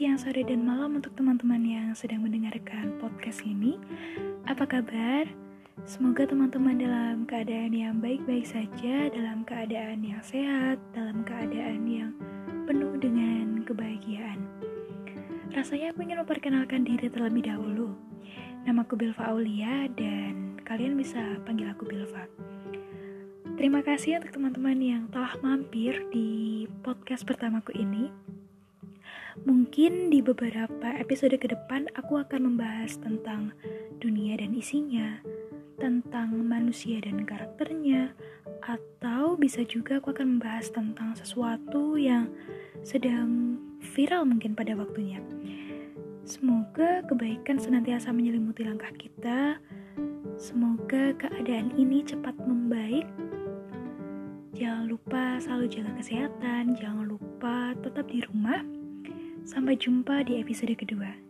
siang, sore, dan malam untuk teman-teman yang sedang mendengarkan podcast ini. Apa kabar? Semoga teman-teman dalam keadaan yang baik-baik saja, dalam keadaan yang sehat, dalam keadaan yang penuh dengan kebahagiaan. Rasanya aku ingin memperkenalkan diri terlebih dahulu. Namaku Bilva Aulia dan kalian bisa panggil aku Bilva. Terima kasih untuk teman-teman yang telah mampir di podcast pertamaku ini. Mungkin di beberapa episode ke depan aku akan membahas tentang dunia dan isinya, tentang manusia dan karakternya, atau bisa juga aku akan membahas tentang sesuatu yang sedang viral mungkin pada waktunya. Semoga kebaikan senantiasa menyelimuti langkah kita. Semoga keadaan ini cepat membaik. Jangan lupa selalu jaga kesehatan, jangan lupa tetap di rumah Sampai jumpa di episode kedua.